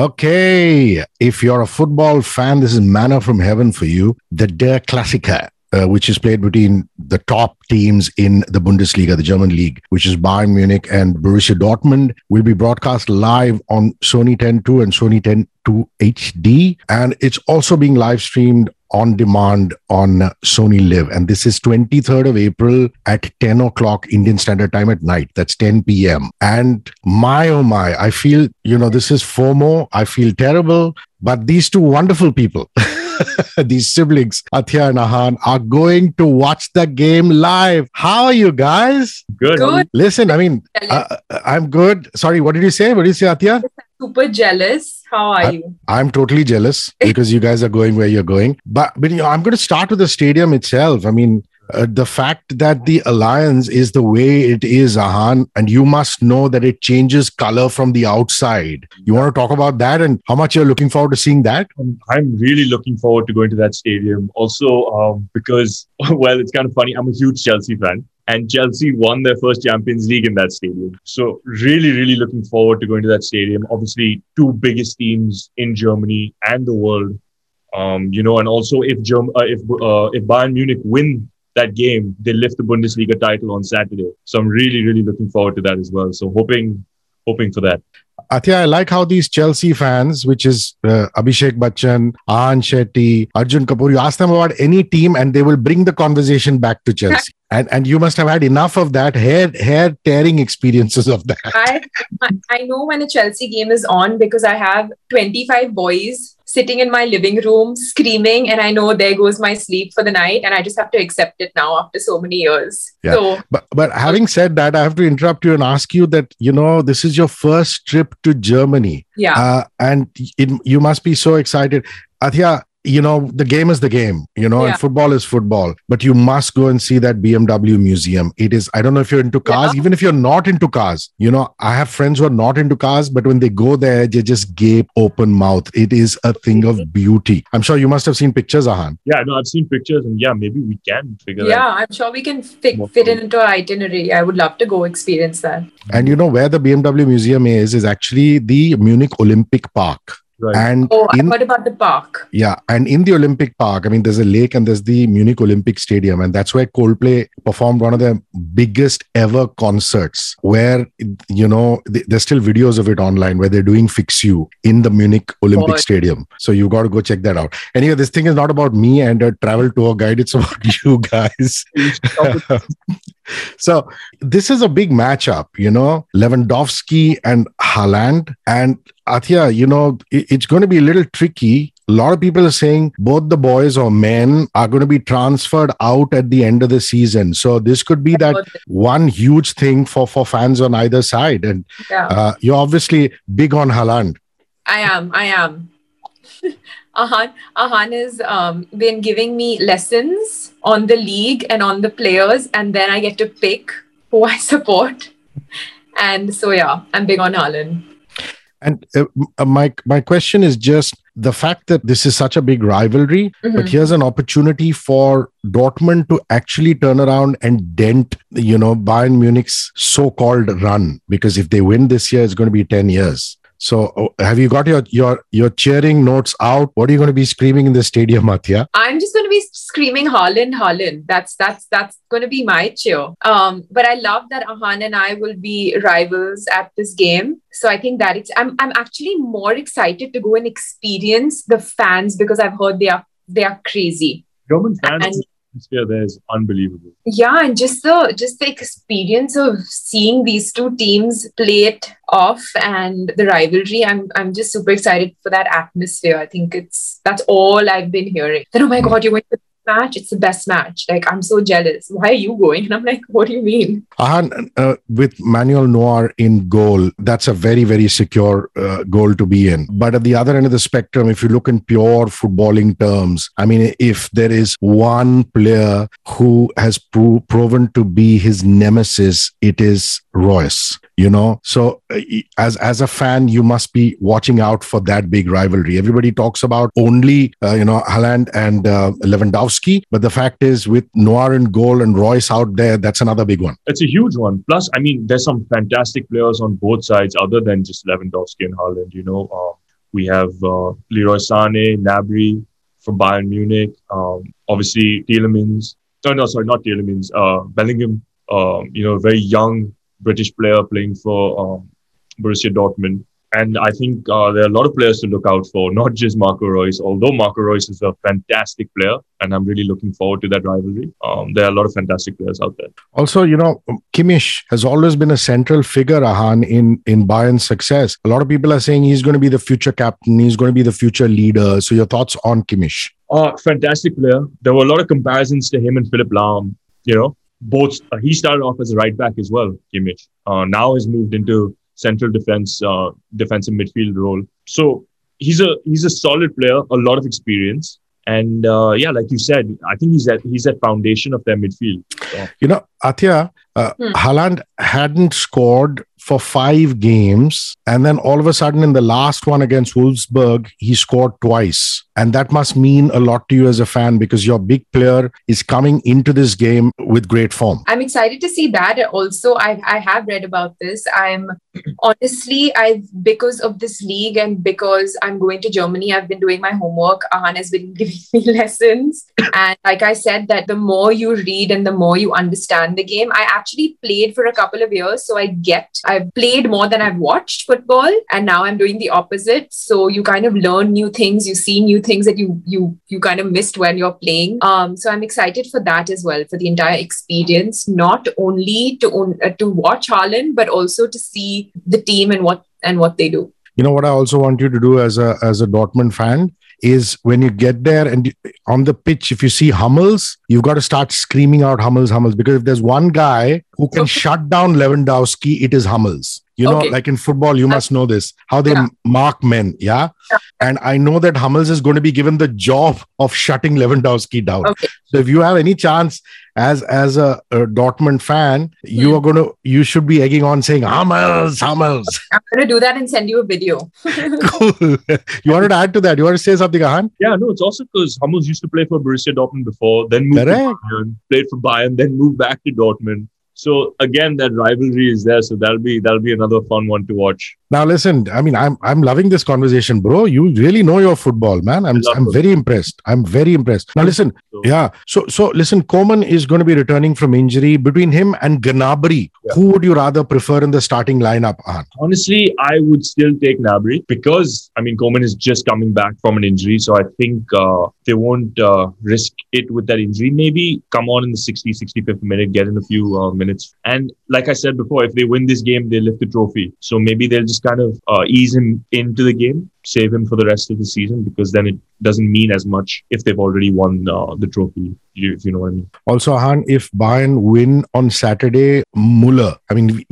Okay, if you're a football fan, this is manna from heaven for you. The Der Klassiker. Uh, which is played between the top teams in the Bundesliga, the German league, which is Bayern Munich and Borussia Dortmund, will be broadcast live on Sony 10 2 and Sony 10 2 HD. And it's also being live streamed on demand on Sony Live. And this is 23rd of April at 10 o'clock Indian Standard Time at night. That's 10 p.m. And my, oh my, I feel, you know, this is FOMO. I feel terrible. But these two wonderful people. these siblings, Athiya and Ahan, are going to watch the game live. How are you guys? Good. Good. Listen, I mean, uh, I'm good. Sorry, what did you say? What did you say, Athiya? Super jealous. How are you? I'm totally jealous because you guys are going where you're going. But, but you know, I'm going to start with the stadium itself. I mean, uh, the fact that the Allianz is the way it is, Ahan, and you must know that it changes color from the outside. You want to talk about that and how much you're looking forward to seeing that? Um, I'm really looking forward to going to that stadium. Also, um, because, well, it's kind of funny. I'm a huge Chelsea fan. And Chelsea won their first Champions League in that stadium. So, really, really looking forward to going to that stadium. Obviously, two biggest teams in Germany and the world. Um, you know, and also if Germ- uh, if uh, if Bayern Munich win that game, they lift the Bundesliga title on Saturday. So I'm really, really looking forward to that as well. So hoping, hoping for that. Athiya, I like how these Chelsea fans, which is uh, Abhishek Bachchan, Ahan Shetty, Arjun Kapoor, you ask them about any team and they will bring the conversation back to Chelsea. and and you must have had enough of that hair hair tearing experiences of that. I I know when a Chelsea game is on because I have 25 boys sitting in my living room screaming and i know there goes my sleep for the night and i just have to accept it now after so many years. Yeah. so but but having said that i have to interrupt you and ask you that you know this is your first trip to germany. Yeah. Uh, and it, you must be so excited. Athiya, you know the game is the game you know Yeah. and football is football but you must go and see that bmw museum. It is i don't know if you're into cars even if you're not into cars you know i have friends who are not into cars but when they go there they just gape open mouth. It is a thing of beauty. I'm sure you must have seen pictures ahan. Yeah, no, I've seen pictures and yeah, maybe we can figure that yeah i'm sure we can fit, fit it into our itinerary. I would love to go experience that. And you know where the bmw museum is is actually the munich olympic park Right. and oh i in heard about the park Yeah, and in the Olympic Park, I mean, there's a lake and there's the Munich Olympic Stadium, and that's where Coldplay performed one of their biggest ever concerts. Where you know th- there's still videos of it online where they're doing "Fix You" in the Munich Olympic God. Stadium. So you got to go check that out. Anyway, this thing is not about me and a travel tour guide; it's about you guys. so this is a big matchup, you know, Lewandowski and Haaland. And Athiya, you know, it- it's going to be a little tricky. A lot of people are saying both the boys or men are going to be transferred out at the end of the season. So this could be that one huge thing for for fans on either side. And yeah uh, you're obviously big on Haaland. I am. I am. Ahan, Ahan has um, been giving me lessons on the league and on the players, and then I get to pick who I support. And so, yeah, I'm big on Haaland. And uh, my my question is just the fact that this is such a big rivalry, but Mhm. here's an opportunity for Dortmund to actually turn around and dent, you know, Bayern Munich's so-called run. Because if they win this year, it's going to be ten years. So, oh, have you got your your your cheering notes out? What are you going to be screaming in the stadium, Athiya? I'm just going to be screaming Haaland, Haaland. That's that's that's going to be my cheer. Um, but I love that Ahan and I will be rivals at this game. So I think that it's I'm I'm actually more excited to go and experience the fans because I've heard they are they are crazy. German fans And- atmosphere there is unbelievable. yeah and just the just the experience of seeing these two teams play it off and the rivalry i'm i'm just super excited for that atmosphere i think it's that's all i've been hearing then oh my god you're going to match it's the best match like i'm so jealous why are you going and i'm like what do you mean Ahan, uh, with Manuel Neuer in goal, that's a very, very secure uh, goal to be in. But at the other end of the spectrum, if you look in pure footballing terms, I mean, if there is one player who has pro- proven to be his nemesis, it is Reus. You know, so uh, as as a fan, you must be watching out for that big rivalry. Everybody talks about only uh, you know Haaland and uh, Lewandowski, but the fact is, with Neuer and goal and Reus out there, that's another big one. It's a huge one. Plus, I mean, there's some fantastic players on both sides other than just Lewandowski and Haaland. You know, uh, We have uh, Leroy Sané, Gnabry from Bayern Munich. Um, obviously, Tielemans. Oh, no, sorry, not Tielemans. Uh, Bellingham. Um, you know, a very young British player playing for um, Borussia Dortmund. And I think uh, there are a lot of players to look out for, not just Marco Reus, although Marco Reus is a fantastic player. And I'm really looking forward to that rivalry. Um, there are a lot of fantastic players out there. Also, you know, Kimmich has always been a central figure, Ahan, in, in Bayern's success. A lot of people are saying he's going to be the future captain, he's going to be the future leader. So, your thoughts on Kimmich? Uh, fantastic player. There were a lot of comparisons to him and Philipp Lahm. You know, both, uh, he started off as a right back as well, Kimmich. Uh, now has moved into central defense, uh, defensive midfield role. So he's a he's a solid player, a lot of experience, and uh, yeah, like you said, I think he's at he's at foundation of their midfield. So. You know, Athiya, uh, hmm. Haaland hadn't scored for five games. And then all of a sudden, in the last one against Wolfsburg, he scored twice. And that must mean a lot to you as a fan because your big player is coming into this game with great form. I'm excited to see that. Also, I, I have read about this. I'm honestly, I because of this league and because I'm going to Germany, I've been doing my homework. Ahan has been giving me lessons. And like I said, that the more you read and the more you understand the game, I actually played for a couple of years. So I get, I've played more than I've watched football. And now I'm doing the opposite. So you kind of learn new things, you see new things that you you you kind of missed when you're playing. Um, so I'm excited for that as well, for the entire experience, not only to uh, to watch Haaland, but also to see the team and what and what they do. You know what I also want you to do as a as a Dortmund fan is when you get there and on the pitch, if you see Hummels, you've got to start screaming out Hummels, Hummels. Because if there's one guy who can shut down Lewandowski, it is Hummels. You know, okay. like in football, you must know this how they yeah. mark men. Yeah? yeah? And I know that Hummels is going to be given the job of shutting Lewandowski down. Okay. So if you have any chance as as a, a Dortmund fan, mm. you hmm. are going to you should be egging on saying Hummels, Hummels. I'm going to do that and send you a video. cool. you wanted to add to that? You want to say something, Ahan? Yeah, no, it's also because Hummels used to play for Borussia Dortmund before, then moved Correct. to Bayern, played for Bayern, then moved back to Dortmund. So again, that rivalry is there. So that'll be that'll be another fun one to watch. Now listen, I mean, I'm I'm loving this conversation, bro. You really know your football, man. I'm I'm it. very impressed. I'm very impressed. Now listen, so, yeah. So so listen, Coman is going to be returning from injury. Between him and Gnabry, yeah. who would you rather prefer in the starting lineup? Ahan? Honestly, I would still take Gnabry because I mean Coman is just coming back from an injury, so I think uh, they won't uh, risk it with that injury. Maybe come on in the 60, 65th minute, get in a few uh, minutes, and like I said before, if they win this game, they lift the trophy. So maybe they'll just kind of uh, ease him into the game, save him for the rest of the season because then it doesn't mean as much if they've already won uh, the trophy, if you know what I mean. Also, Han, if Bayern win on Saturday, Muller, I mean,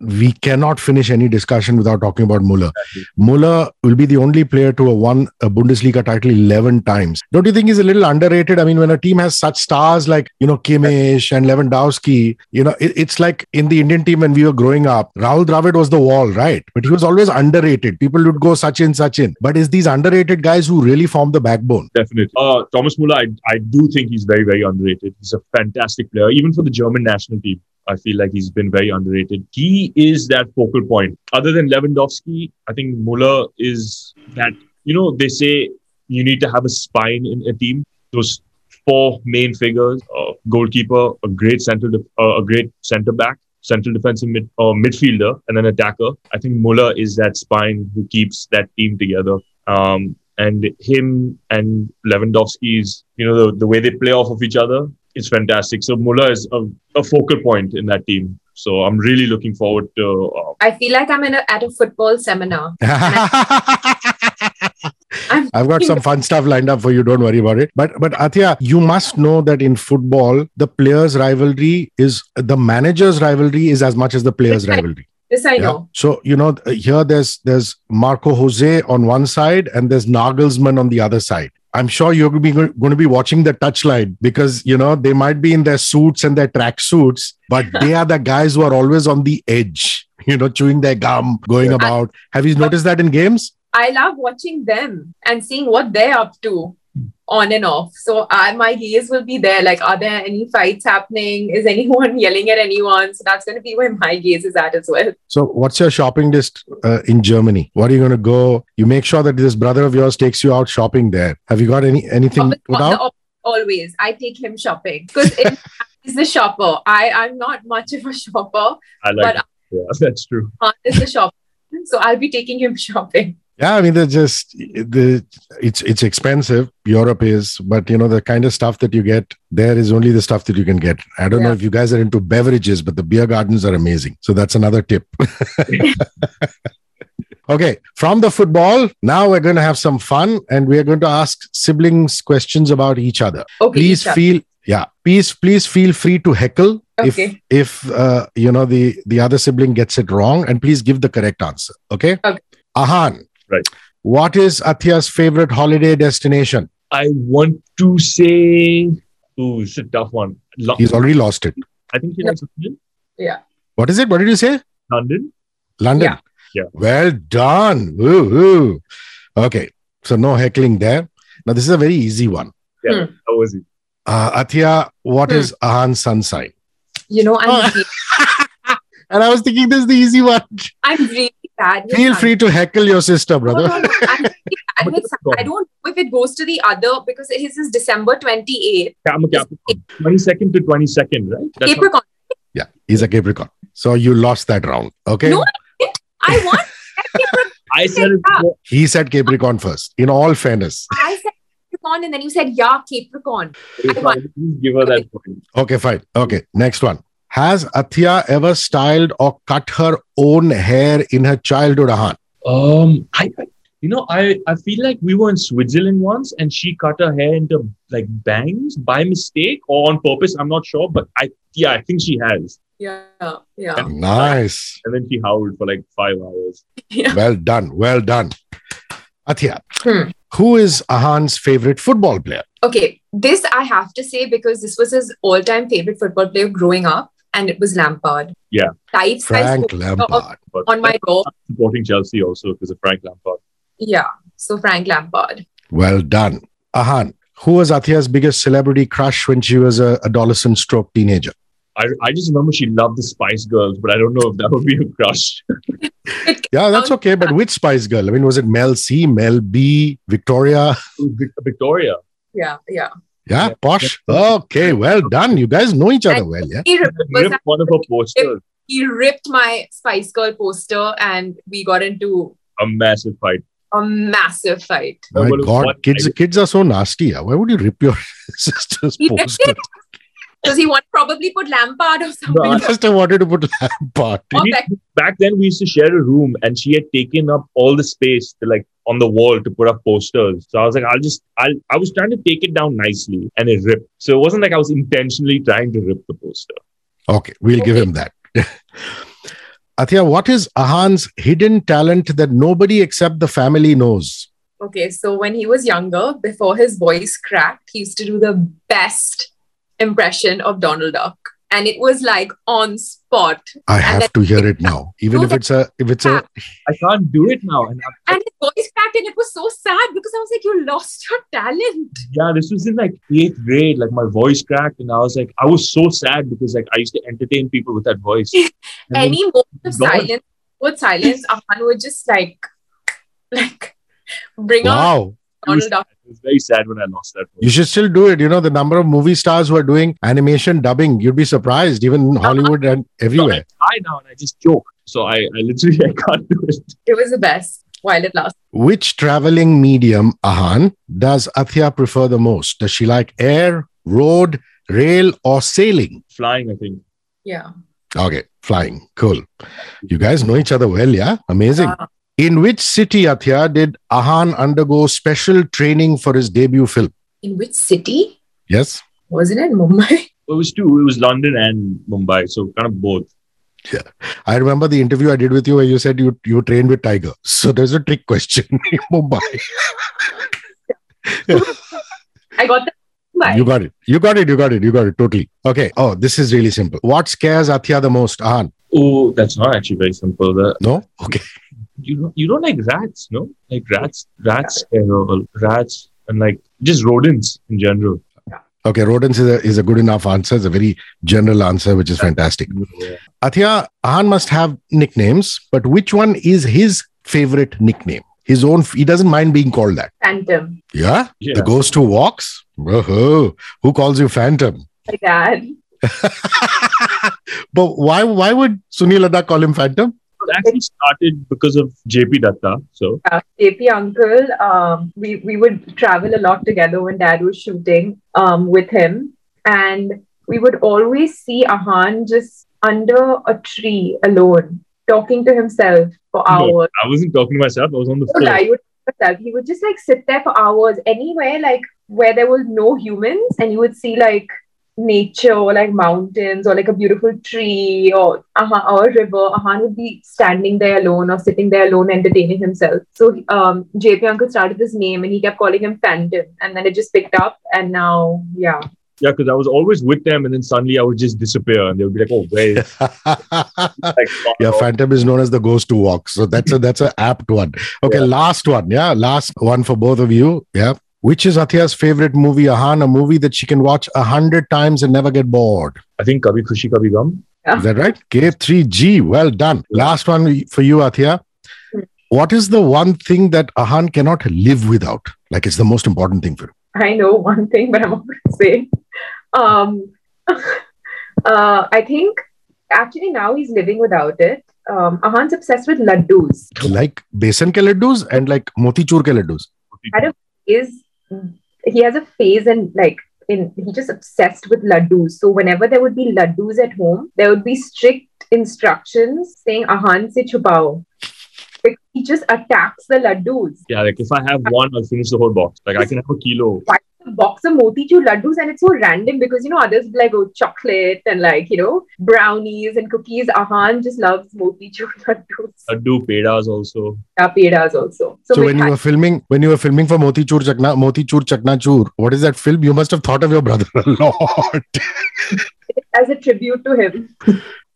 we cannot finish any discussion without talking about Muller. Muller will be the only player to have won a Bundesliga title 11 times. Don't you think he's a little underrated? I mean, when a team has such stars like, you know, Kimmich and Lewandowski, you know, it, it's like in the Indian team when we were growing up, Rahul Dravid was the wall, right? But he was always underrated. People would go Sachin, Sachin. But it's these underrated guys who really form the backbone. Definitely. Uh, Thomas Muller, I, I do think he's very, very underrated. He's a fantastic player, even for the German national team. I feel like he's been very underrated. He is that focal point. Other than Lewandowski, I think Muller is that, you know, they say you need to have a spine in a team. Those four main figures, a goalkeeper, a great center, uh, a great center back, central defensive mid, uh, midfielder, and an attacker. I think Muller is that spine who keeps that team together. Um, and him and Lewandowski's, you know, the, the way they play off of each other, is fantastic. So Muller is a, a, focal point in that team. So I'm really looking forward to. Uh, I feel like I'm in a, at a football seminar. I've got some fun stuff lined up for you. Don't worry about it. But but Athiya, you must know that in football, the players' rivalry is the managers' rivalry is as much as the players' rivalry. This I yeah. know. So you know here there's there's Marco Rose on one side and there's Nagelsmann on the other side. I'm sure you're going to, be, going to be watching the touchline because you know they might be in their suits and their track suits, but they are the guys who are always on the edge, you know, chewing their gum, going about. Have you noticed that in games? I love watching them and seeing what they're up to. On and off. So I, my gaze will be there. Like, are there any fights happening? Is anyone yelling at anyone? So that's going to be where my gaze is at as well. So, what's your shopping list uh, in Germany? What are you going to go? You make sure that this brother of yours takes you out shopping there. Have you got any anything without? out? Always, I take him shopping because he's the shopper. I I'm not much of a shopper. I like. But yeah, that's true. Is the shopper, so I'll be taking him shopping. Yeah, I mean, they're just the it's it's expensive. Europe is, but you know the kind of stuff that you get there is only the stuff that you can get. I don't yeah. know if you guys are into beverages, but the beer gardens are amazing. So that's another tip. okay, from the football, now we're going to have some fun, and we are going to ask siblings questions about each other. Okay, please feel yeah, please please feel free to heckle okay. if if uh, you know the the other sibling gets it wrong, and please give the correct answer. Okay. Okay. Ahan, Right. What is Athiya's favorite holiday destination? I want to say, oh, it's a tough one. Lo- He's already lost it. I think he likes London. Yeah. What is it? What did you say? London. London. Yeah. yeah. Well done. Woo-hoo. Okay. So no heckling there. Now this is a very easy one. Yeah. Hmm. How was it? Uh, Athiya, what hmm. is Ahan's sun sign? You know, I'm. and I was thinking this is the easy one. I'm really bad. Feel free to heckle your sister, brother. No, no, no. I don't know if it goes to the other because his is December 28th. I'm a Capricorn. 22nd to 22nd, right? That's Capricorn. How... Yeah, he's a Capricorn. So you lost that round. Okay. No, I won. I said it. He said Capricorn first, in all fairness. I said Capricorn and then you said, yeah, Capricorn. Give her that point. Okay, fine. Okay, next one. Has Athiya ever styled or cut her own hair in her childhood, Ahan? Um, I, you know, I, I feel like we were in Switzerland once and she cut her hair into like bangs by mistake or on purpose. I'm not sure, but I, yeah, I think she has. Yeah, yeah. And, nice. And then she howled for like five hours. Yeah. Well done. Well done. Athiya, hmm. who is Ahan's favorite football player? Okay, this I have to say because this was his all time favorite football player growing up and it was Lampard. Yeah. Life Frank Lampard. On my door. Supporting Chelsea also because of Frank Lampard. Yeah. So Frank Lampard. Well done. Ahan, who was Athiya's biggest celebrity crush when she was a adolescent stroke teenager? I, I just remember she loved the Spice Girls, but I don't know if that would be a crush. yeah, that's okay. But which Spice Girl? I mean, was it Mel C, Mel B, Victoria? Victoria. Yeah, yeah. Yeah, posh. Okay, well done. You guys know each other well, yeah. He ripped one of her posters. He ripped my Spice Girl poster, and we got into a massive fight. A massive fight. My God, kids, kids are so nasty. Why would you rip your sister's poster? Because he want probably put Lampard or something. No, he must have wanted to put Lampard. He, back then, we used to share a room, and she had taken up all the space to like on the wall to put up posters. So I was like, I'll just, I'll, I was trying to take it down nicely, and it ripped. So it wasn't like I was intentionally trying to rip the poster. Okay, we'll okay. give him that. Athiya, what is Ahan's hidden talent that nobody except the family knows? Okay, so when he was younger, before his voice cracked, he used to do the best impression of Donald Duck. And it was like on spot. I have to hear it now, even if it's a if it's a. I can't do it now, and, and his voice cracked, and it was so sad because I was like, "You lost your talent." Yeah, this was in like eighth grade. Like my voice cracked, and I was like, I was so sad because like I used to entertain people with that voice. Any moment of silence, with silence, Ahan would just like, like, bring wow. out Donald Duck it was very sad when I lost that. You should still do it. You know, the number of movie stars who are doing animation dubbing, you'd be surprised, even in Hollywood and everywhere. No, I, I now and I just joke. So I, I literally I can't do it. It was the best while it lasted. Which traveling medium, Ahan, does Athiya prefer the most? Does she like air, road, rail, or sailing? Flying, I think. Yeah. Okay, flying. Cool. You guys know each other well, yeah? Amazing. In which city, Athiya, did Ahan undergo special training for his debut film? In which city? Yes. Wasn't it Mumbai? It was two. It was London and Mumbai. So kind of both. Yeah. I remember the interview I did with you where you said you you trained with Tiger. So there's a trick question in Mumbai. I got that. You got it. You got it. You got it. You got it. Totally. Okay. Oh, this is really simple. What scares Athiya the most, Ahan? Oh, that's not actually very simple. The, no? Okay you don't you don't like rats, no? Like rats, rats, uh, rats, and like just rodents in general. Okay, rodents is a, is a good enough answer. It's a very general answer, which is fantastic. Yeah. Athiya, Ahan must have nicknames, but which one is his favorite nickname? His own, he doesn't mind being called that. Phantom. Yeah? Yeah. The ghost who walks? Whoa, who calls you Phantom? My dad. but why why would Sunil Ladda call him Phantom? It actually started because of JP Dutta. So Uh, JP uncle, um, we, we would travel a lot together when dad was shooting um, with him. And we would always see Ahan just under a tree alone, talking to himself for No. hours. I wasn't talking to myself. I was on the would himself. He would just like sit there for hours anywhere like where there was no humans and you would see like nature or like mountains or like a beautiful tree or uh or a river. Ahan would be standing there alone or sitting there alone entertaining himself. So um JP uncle started this name and he kept calling him Phantom and then it just picked up and now yeah. Yeah, because I was always with them, and then suddenly I would just disappear, and they would be like, "Oh, where?" is-" Like, yeah, Phantom is known as the ghost who walks. So that's a that's a apt one. Okay, Yeah. last one. Yeah, last one for both of you. Yeah. Which is Athiya's favorite movie, Ahan? A movie that she can watch a hundred times and never get bored. I think Kabhi Khushi Kabhie Gham. Is that right? K3G. Well done. Last one for you, Athiya. What is the one thing that Ahan cannot live without? Like it's the most important thing for him. I know one thing, but I'm not going to say. Um, uh, I think actually now he's living without it. Um, Ahan's obsessed with laddus. Like besan ke laddus and like motichur ke laddus. Is he has a phase and like in he just obsessed with laddus. So whenever there would be laddus at home, there would be strict instructions saying Ahan se chupao. Like, he just attacks the laddus. Yeah, like if I have one, I'll finish the whole box. Like I can have a kilo. a box of motichur laddus and it's so random because you know others be like oh chocolate and like you know brownies and cookies ahan just loves motichur laddus I do pedas also. yeah, pedas also So, we when you were filming, when you were filming for Motichur Chakna, Motichur Chakna Chur, what is that film? You must have thought of your brother a lot. as a tribute to him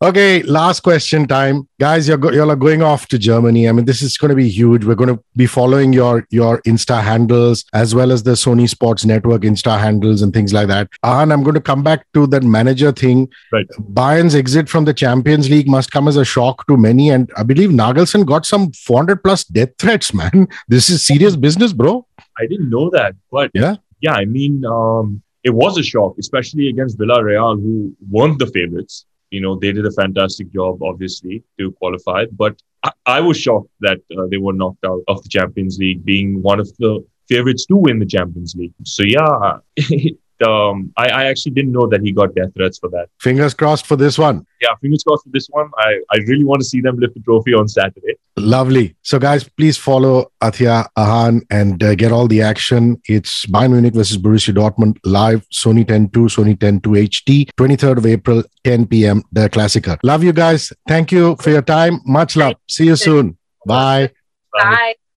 Okay, last question time, guys. You're go- you're going off to Germany. I mean, this is going to be huge. We're going to be following your your Insta handles as well as the Sony Sports Network Insta handles and things like that. And I'm going to come back to that manager thing. Right. Bayern's exit from the Champions League must come as a shock to many, and I believe Nagelsmann got some 400 plus death threats. Man, this is serious business, bro. I didn't know that, but Yeah. yeah. I mean, um, it was a shock, especially against Villarreal, who weren't the favorites. You know, they did a fantastic job, obviously, to qualify. But I, I was shocked that uh, they were knocked out of the Champions League, being one of the favorites to win the Champions League. So yeah, um, I, I actually didn't know that he got death threats for that. Fingers crossed for this one. Yeah, fingers crossed for this one. I, I really want to see them lift the trophy on Saturday. Lovely. So, guys, please follow Athiya Ahan and uh, get all the action. It's Bayern Munich versus Borussia Dortmund live, Sony 10 2, Sony 10 2 HD, 23rd of April, 10 p.m. The Klassiker. Love you guys. Thank you for your time. Much love. See you soon. Bye. Bye. bye